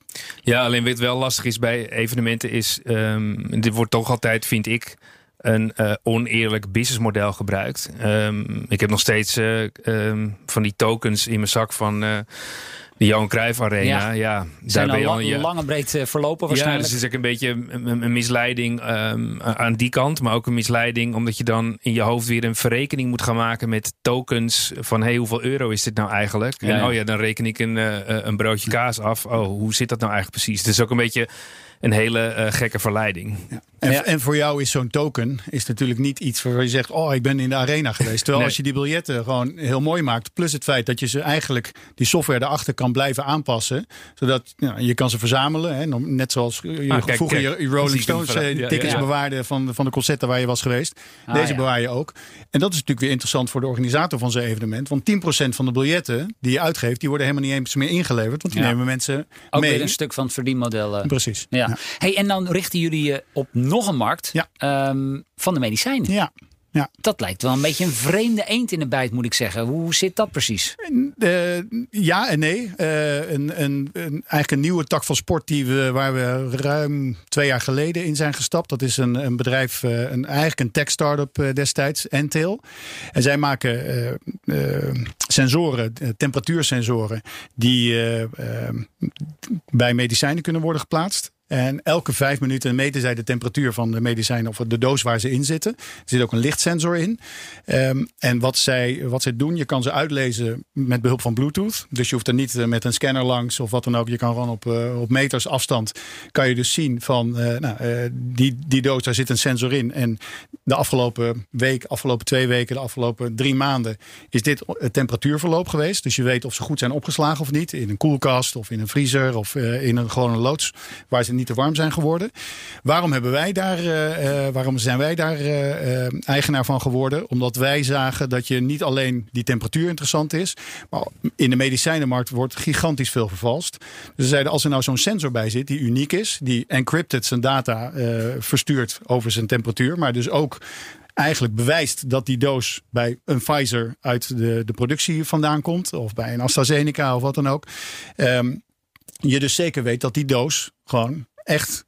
S4: Ja, alleen wat wel lastig is bij evenementen is, ehm, dit wordt toch altijd, vind ik, een eh, oneerlijk businessmodel gebruikt. Ehm, ik heb nog steeds eh, ehm, van die tokens in mijn zak van eh, de Johan Cruijff Arena. Ja,
S1: Zijn
S4: ben
S1: al
S4: je
S1: lang,
S4: ja.
S1: lang en breed eh, verlopen
S4: Ja, dus
S1: waarschijnlijk.
S4: het is ook een beetje een, misleiding ehm, aan die kant. Maar ook een misleiding omdat je dan in je hoofd weer een verrekening moet gaan maken met tokens. Van hey, hoeveel euro is dit nou eigenlijk?
S1: Ja,
S4: en
S1: ja.
S4: oh ja, dan reken ik een, eh, eh, een broodje kaas af. Oh, hoe zit dat nou eigenlijk precies? Het is ook een beetje een hele gekke verleiding.
S2: En,
S1: Ja.
S2: en voor jou is zo'n token is natuurlijk niet iets waar je zegt: Oh, ik ben in de arena geweest. Terwijl
S4: Nee.
S2: als je die biljetten gewoon heel mooi maakt, plus het feit dat je ze eigenlijk die software erachter kan blijven aanpassen, zodat ja, je kan ze verzamelen. Hè, net zoals je
S4: Ah, kijk,
S2: vroeger
S4: kijk.
S2: je Rolling Stones eh,
S4: ja,
S2: tickets
S4: ja.
S2: bewaarde van, van de concerten waar je was geweest.
S1: Ah,
S2: Deze bewaar je ook. En dat is natuurlijk weer interessant voor de organisator van zo'n evenement. Want 10% van de biljetten die je uitgeeft, die worden helemaal niet eens meer ingeleverd. Want die nemen mensen
S1: ook
S2: mee.
S1: weer een stuk van het verdienmodel. eh.
S2: Precies.
S1: Ja.
S2: Ja.
S1: Hey, en dan richten jullie je op nog een markt
S2: Ja.
S1: ehm, van de medicijnen.
S2: Ja. Ja.
S1: Dat lijkt wel een beetje een vreemde eend in de bijt, moet ik zeggen. Hoe zit dat precies?
S2: Eh, ja en nee. Eh, een, een, een, eigenlijk een nieuwe tak van sport die we, waar we ruim twee jaar geleden in zijn gestapt. Dat is een, een bedrijf, eh, een, eigenlijk een tech startup eh, destijds, Entel. En zij maken sensoren, temperatuursensoren, die bij medicijnen kunnen worden geplaatst. En elke vijf minuten meten zij de temperatuur van de medicijn of de doos waar ze in zitten. Er zit ook een lichtsensor in. Ehm, en wat zij, wat zij doen, je kan ze uitlezen met behulp van Bluetooth. Dus je hoeft er niet eh, met een scanner langs of wat dan ook. Je kan gewoon op, eh, op meters afstand kan je dus zien van eh, nou, die, die doos, daar zit een sensor in. En de afgelopen week, afgelopen twee weken, de afgelopen drie maanden is dit het temperatuurverloop geweest. Dus je weet of ze goed zijn opgeslagen of niet. In een koelkast of in een vriezer of in een gewone loods waar ze niet te warm zijn geworden. Waarom, hebben wij daar, uh, waarom zijn wij daar uh, eigenaar van geworden? Omdat wij zagen dat je niet alleen die temperatuur interessant is, maar in de medicijnenmarkt wordt gigantisch veel vervalst. Dus ze zeiden, als er nou zo'n sensor bij zit die uniek is, die encrypted zijn data verstuurt over zijn temperatuur, maar dus ook eigenlijk bewijst dat die doos bij een Pfizer uit de, de productie vandaan komt. Of bij een AstraZeneca of wat dan ook. Um, je dus zeker weet dat die doos gewoon echt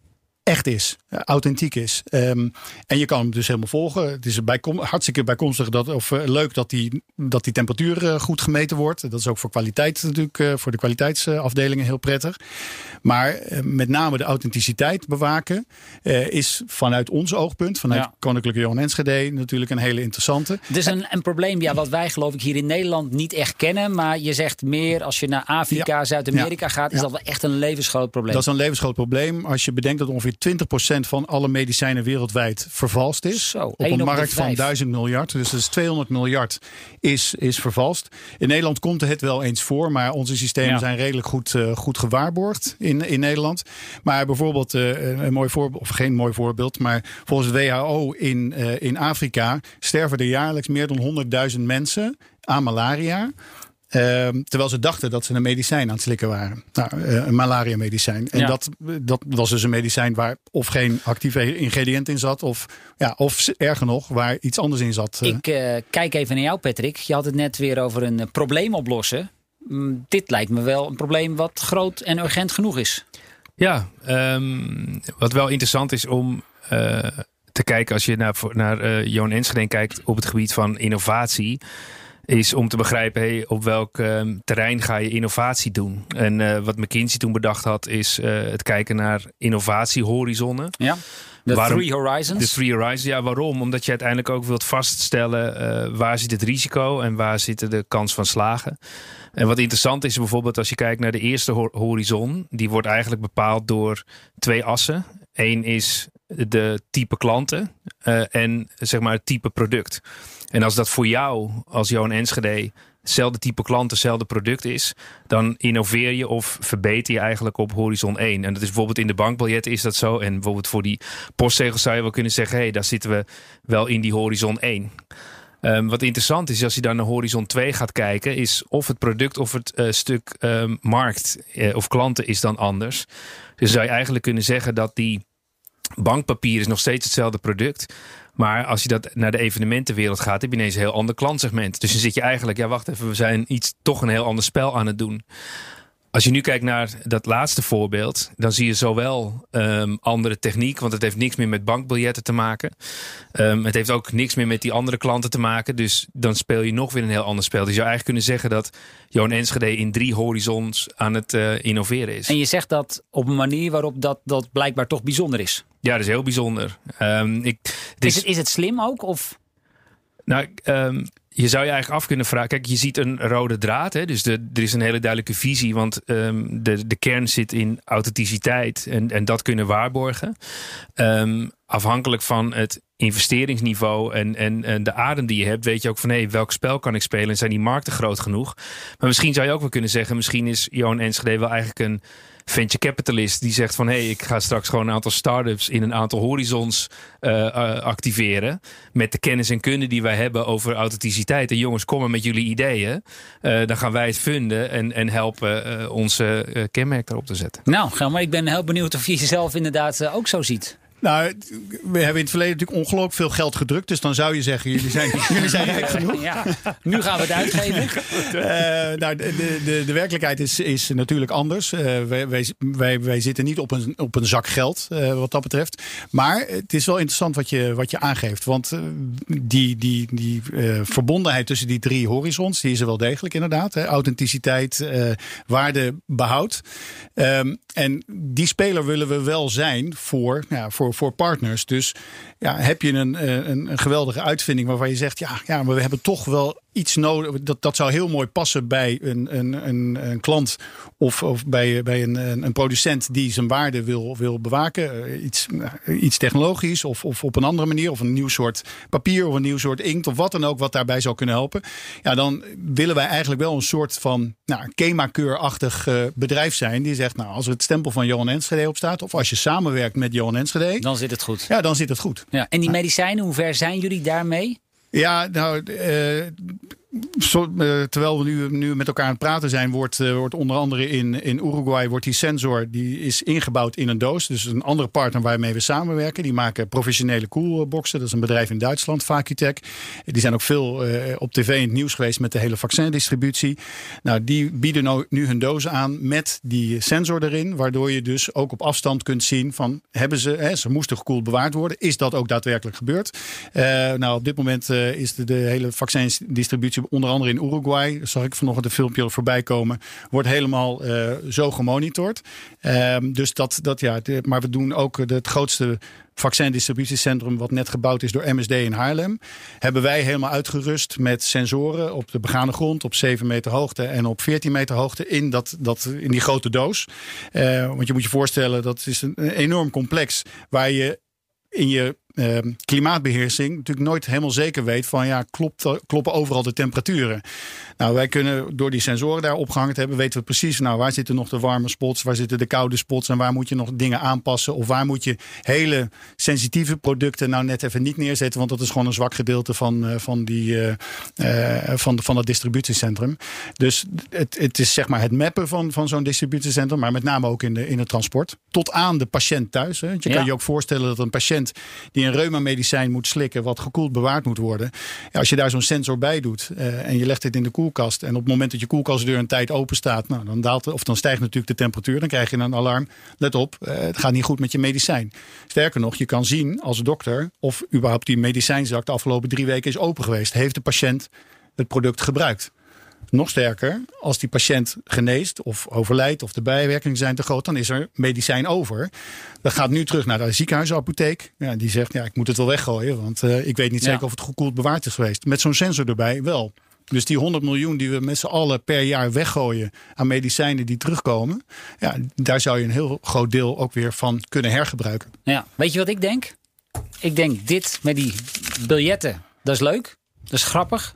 S2: echt is, eh, authentiek is. Um, en je kan hem dus helemaal volgen. Het is bijkom, hartstikke bijkomstig dat, of uh, leuk dat die, dat die temperatuur uh, goed gemeten wordt. Dat is ook voor kwaliteit natuurlijk, uh, voor de kwaliteitsafdelingen heel prettig. Maar met name de authenticiteit bewaken is vanuit ons oogpunt, vanuit ja. Koninklijke Johan Enschede natuurlijk een hele interessante.
S1: Het is een, een probleem ja, wat wij geloof ik hier in Nederland niet echt kennen. Maar je zegt meer als je naar Afrika, ja. Zuid-Amerika gaat, is dat wel echt een levensgroot probleem.
S2: Dat is een levensgroot probleem. Als je bedenkt dat ongeveer 20% van alle medicijnen wereldwijd vervalst is.
S1: Zo,
S2: op een markt van 1000 miljard. Dus dat is 200 miljard is, is vervalst. In Nederland komt het wel eens voor, maar onze systemen ja. zijn redelijk goed, uh, goed gewaarborgd in, in Nederland. Maar bijvoorbeeld, uh, een mooi voorbeeld, of geen mooi voorbeeld, maar volgens de WHO in, uh, in Afrika sterven er jaarlijks meer dan 100.000 mensen aan malaria. Uh, terwijl ze dachten dat ze een medicijn aan het slikken waren. Nou, uh, een malaria medicijn. En ja. dat, dat was dus een medicijn waar of geen actieve ingrediënt in zat. Of, ja, of erger nog, waar iets anders in zat.
S1: Ik uh, kijk even naar jou Patrick. Je had het net weer over een probleem oplossen. Mm, dit lijkt me wel een probleem wat groot en urgent genoeg is.
S4: Ja, um, wat wel interessant is om uh, te kijken als je naar, naar Johan Enschede kijkt op het gebied van innovatie is om te begrijpen hey, op welk uh, terrein ga je innovatie doen. En uh, wat McKinsey toen bedacht had, is uh, het kijken naar innovatiehorizonnen.
S1: Ja. De waarom, Three Horizons?
S4: De Three Horizons, ja. Waarom? Omdat je uiteindelijk ook wilt vaststellen waar zit het risico en waar zit de kans van slagen. En wat interessant is bijvoorbeeld als je kijkt naar de eerste horizon. Die wordt eigenlijk bepaald door twee assen. Eén is de type klanten en zeg maar het type product. En als dat voor jou, als Johan Enschede, hetzelfde type klant, hetzelfde product is, dan innoveer je of verbeter je eigenlijk op horizon 1. En dat is bijvoorbeeld in de bankbiljetten is dat zo. En bijvoorbeeld voor die postzegels zou je wel kunnen zeggen, hé, hey, daar zitten we wel in die horizon 1. Um, wat interessant is, als je dan naar horizon 2 gaat kijken, is of het product of het uh, stuk um, markt uh, of klanten is dan anders. Dus zou je eigenlijk kunnen zeggen dat die bankpapier is nog steeds hetzelfde product. Maar als je dat naar de evenementenwereld gaat, heb je ineens een heel ander klantsegment. Dus dan zit je eigenlijk, ja wacht even, we zijn iets toch een heel ander spel aan het doen. Als je nu kijkt naar dat laatste voorbeeld, dan zie je zowel um, andere techniek, want het heeft niks meer met bankbiljetten te maken. Um, het heeft ook niks meer met die andere klanten te maken. Dus dan speel je nog weer een heel ander spel. Dus je zou eigenlijk kunnen zeggen dat Johan Enschede in drie horizons aan het uh, innoveren is.
S1: En je zegt dat op een manier waarop dat, dat blijkbaar toch bijzonder is.
S4: Ja, dat is heel bijzonder. Um, ik,
S1: het is, is, het, is het slim ook? Of?
S4: Nou, um, je zou je eigenlijk af kunnen vragen. Kijk, je ziet een rode draad. Hè? Dus er is een hele duidelijke visie. Want um, de, de kern zit in authenticiteit. En, en dat kunnen waarborgen. Um, afhankelijk van het investeringsniveau en, en, en de adem die je hebt, weet je ook van hé, welk spel kan ik spelen en zijn die markten groot genoeg? Maar misschien zou je ook wel kunnen zeggen, misschien is Johan Enschede wel eigenlijk een venture capitalist die zegt van hé, hey, ik ga straks gewoon een aantal start-ups in een aantal horizons uh, uh, activeren. Met de kennis en kunde die wij hebben over authenticiteit. En jongens, kom maar met jullie ideeën. Uh, dan gaan wij het vinden en, en helpen onze kenmerk erop te zetten.
S1: Nou, maar ik ben heel benieuwd of je jezelf inderdaad ook zo ziet.
S2: Nou, we hebben in het verleden natuurlijk ongelooflijk veel geld gedrukt. Dus dan zou je zeggen, jullie zijn, jullie zijn rijk genoeg.
S1: Ja, nu gaan we het uitgeven.
S2: uh, nou, de, de, de werkelijkheid is, is natuurlijk anders. Uh, wij, wij, wij, wij, zitten niet op een, op een zak geld, uh, wat dat betreft. Maar het is wel interessant wat je, wat je aangeeft. Want die, die, die verbondenheid tussen die drie horizons, die is er wel degelijk inderdaad. Hè. Authenticiteit, waarde, behoud. Um, en die speler willen we wel zijn voor, ja, voor, voor partners. Dus ja, heb je een, een, een geweldige uitvinding waarvan je zegt: ja, ja, maar we hebben toch wel iets nodig. Dat, dat zou heel mooi passen bij een, een, een, een klant of, of bij, bij een, een, een producent die zijn waarde wil, wil bewaken. Eh, Iets, eh, iets technologisch of, of op een andere manier. Of een nieuw soort papier of een nieuw soort inkt of wat dan ook wat daarbij zou kunnen helpen. Ja, dan willen wij eigenlijk wel een soort van nou, KEMA-keurachtig eh, bedrijf zijn. Die zegt, nou, als er het stempel van Johan Enschede op staat. Of als je samenwerkt met Johan Enschede.
S1: Dan zit het goed.
S2: Ja, dan zit het goed.
S1: Ja. En die medicijnen, hoe ver zijn jullie daarmee?
S2: Ja, nou, eh, eh, terwijl we nu, nu met elkaar aan het praten zijn, wordt, eh, wordt onder andere in, in Uruguay wordt die sensor die is ingebouwd in een doos. Dus een andere partner waarmee we samenwerken. Die maken professionele koelboxen. Dat is een bedrijf in Duitsland, Vacutech. Die zijn ook veel eh, op tv in het nieuws geweest met de hele vaccindistributie. Nou, die bieden nou, nu hun doos aan met die sensor erin. Waardoor je dus ook op afstand kunt zien van hebben ze, hè, ze moesten gekoeld bewaard worden. Is dat ook daadwerkelijk gebeurd? Nou, op dit moment is de, de hele vaccindistributie onder andere in Uruguay, zag ik vanochtend een filmpje voorbij komen, wordt helemaal eh, zo gemonitord. Ehm, dus dat, dat ja, maar we doen ook het grootste vaccindistributiecentrum wat net gebouwd is door MSD in Haarlem. Hebben wij helemaal uitgerust met sensoren op de begane grond op 7 meter hoogte en op 14 meter hoogte in, dat, dat, in die grote doos. Eh, want je moet je voorstellen, dat is een, een enorm complex waar je in je eh, klimaatbeheersing natuurlijk nooit helemaal zeker weet van ja, klopt, kloppen overal de temperaturen. Nou, wij kunnen door die sensoren daar opgehangen te hebben, weten we precies nou, waar zitten nog de warme spots, waar zitten de koude spots en waar moet je nog dingen aanpassen of waar moet je hele sensitieve producten nou net even niet neerzetten, want dat is gewoon een zwak gedeelte van, eh, van, die, eh, van, van dat distributiecentrum. Dus het, het is zeg maar het mappen van, van zo'n distributiecentrum, maar met name ook in, de, in het transport. Tot aan de patiënt thuis. Hè. Je
S1: Ja.
S2: kan je ook voorstellen dat een patiënt die een reumamedicijn moet slikken, wat gekoeld bewaard moet worden. Ja, als je daar zo'n sensor bij doet eh, en je legt het in de koelkast. En op het moment dat je koelkastdeur een tijd open staat, nou, dan, daalt, of dan stijgt natuurlijk de temperatuur. Dan krijg je een alarm. Let op, eh, het gaat niet goed met je medicijn. Sterker nog, je kan zien als dokter of überhaupt die medicijnzak de afgelopen drie weken is open geweest. Heeft de patiënt het product gebruikt? Nog sterker, als die patiënt geneest of overlijdt of de bijwerkingen zijn te groot, dan is er medicijn over. Dat gaat nu terug naar de ziekenhuisapotheek. Ja, die zegt, ja, ik moet het wel weggooien, want eh, ik weet niet
S1: Ja.
S2: zeker of het gekoeld bewaard is geweest. Met zo'n sensor erbij wel. Dus die 100 miljoen die we met z'n allen per jaar weggooien aan medicijnen die terugkomen, ja, daar zou je een heel groot deel ook weer van kunnen hergebruiken.
S1: Ja. Weet je wat ik denk? Ik denk dit met die biljetten, dat is leuk. Dat is grappig.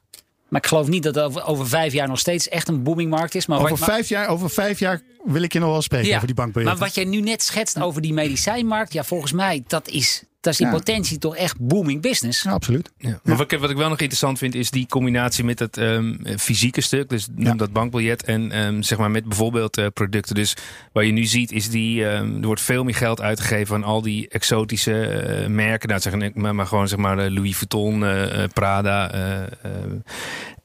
S1: Maar ik geloof niet dat over, over vijf jaar nog steeds echt een boomingmarkt is. Maar
S2: Over
S1: maar-
S2: vijf, jaar, over vijf jaar wil ik je nog wel spreken
S1: Ja,
S2: over die bankbiljetten.
S1: Maar wat jij nu net schetst over die medicijnmarkt, ja, volgens mij, dat is, dat is in
S2: Ja.
S1: potentie toch echt booming business.
S2: Ja, absoluut.
S4: Ja. Maar wat ik, wat ik wel nog interessant vind, is die combinatie met het ehm, fysieke stuk. Dus noem
S2: Ja.
S4: dat bankbiljet. En ehm, zeg maar met bijvoorbeeld eh, producten. Dus wat je nu ziet, is die. ehm, er wordt veel meer geld uitgegeven aan al die exotische eh, merken. Nou, zeg maar, maar gewoon zeg maar Louis Vuitton, eh, Prada.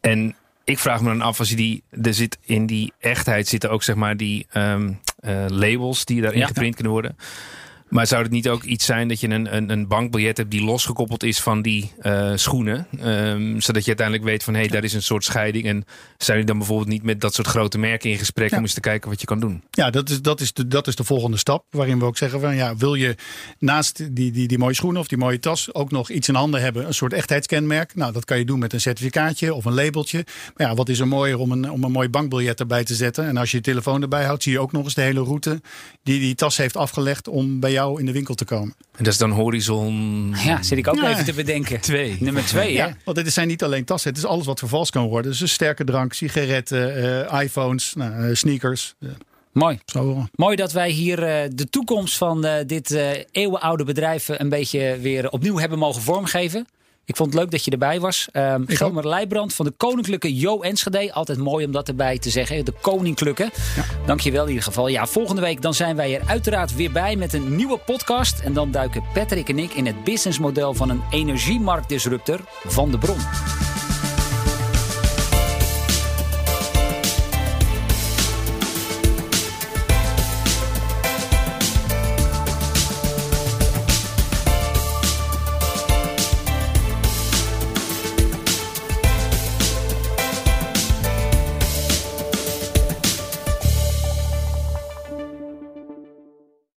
S4: en ik vraag me dan af, als je die. Er zit in die echtheid zitten ook zeg maar die labels die daarin
S1: Ja.
S4: geprint kunnen worden. Maar zou het niet ook iets zijn dat je een, een, een bankbiljet hebt die losgekoppeld is van die eh, schoenen? Ehm, zodat je uiteindelijk weet van hé, hey, daar is een soort scheiding. En zijn jullie dan bijvoorbeeld niet met dat soort grote merken in gesprek
S2: Ja.
S4: om eens te kijken wat je kan doen?
S2: Ja, dat is, dat, is de, dat is de volgende stap. Waarin we ook zeggen van ja, wil je naast die, die, die mooie schoenen of die mooie tas ook nog iets in handen hebben, een soort echtheidskenmerk. Nou, dat kan je doen met een certificaatje of een labeltje. Maar ja, wat is er mooier om een, om een mooi bankbiljet erbij te zetten? En als je je telefoon erbij houdt, zie je ook nog eens de hele route die die tas heeft afgelegd om bij jou in de winkel te komen.
S4: En dat is dan Horizon
S1: Ja, zit ik ook
S2: Ja.
S1: even te bedenken.
S4: 2.
S1: Nummer twee, hè?
S2: Ja, want dit zijn niet alleen tassen, het is alles wat vervals kan worden. Dus sterke drank, sigaretten, eh, iPhones, nou, eh, sneakers. eh,
S1: Mooi.
S2: zo.
S1: Mooi dat wij hier eh, de toekomst van eh, dit eh, eeuwenoude bedrijf eh, een beetje weer opnieuw hebben mogen vormgeven. Ik vond het leuk dat je erbij was. Um, Gelmer Leijbrand van de Koninklijke Jo Enschede. Altijd mooi om dat erbij te zeggen. De Koninklijke. Dank je wel in ieder geval. Ja, volgende week dan zijn wij er uiteraard weer bij met een nieuwe podcast. En dan duiken Patrick en ik in het businessmodel van een energiemarktdisruptor van de bron.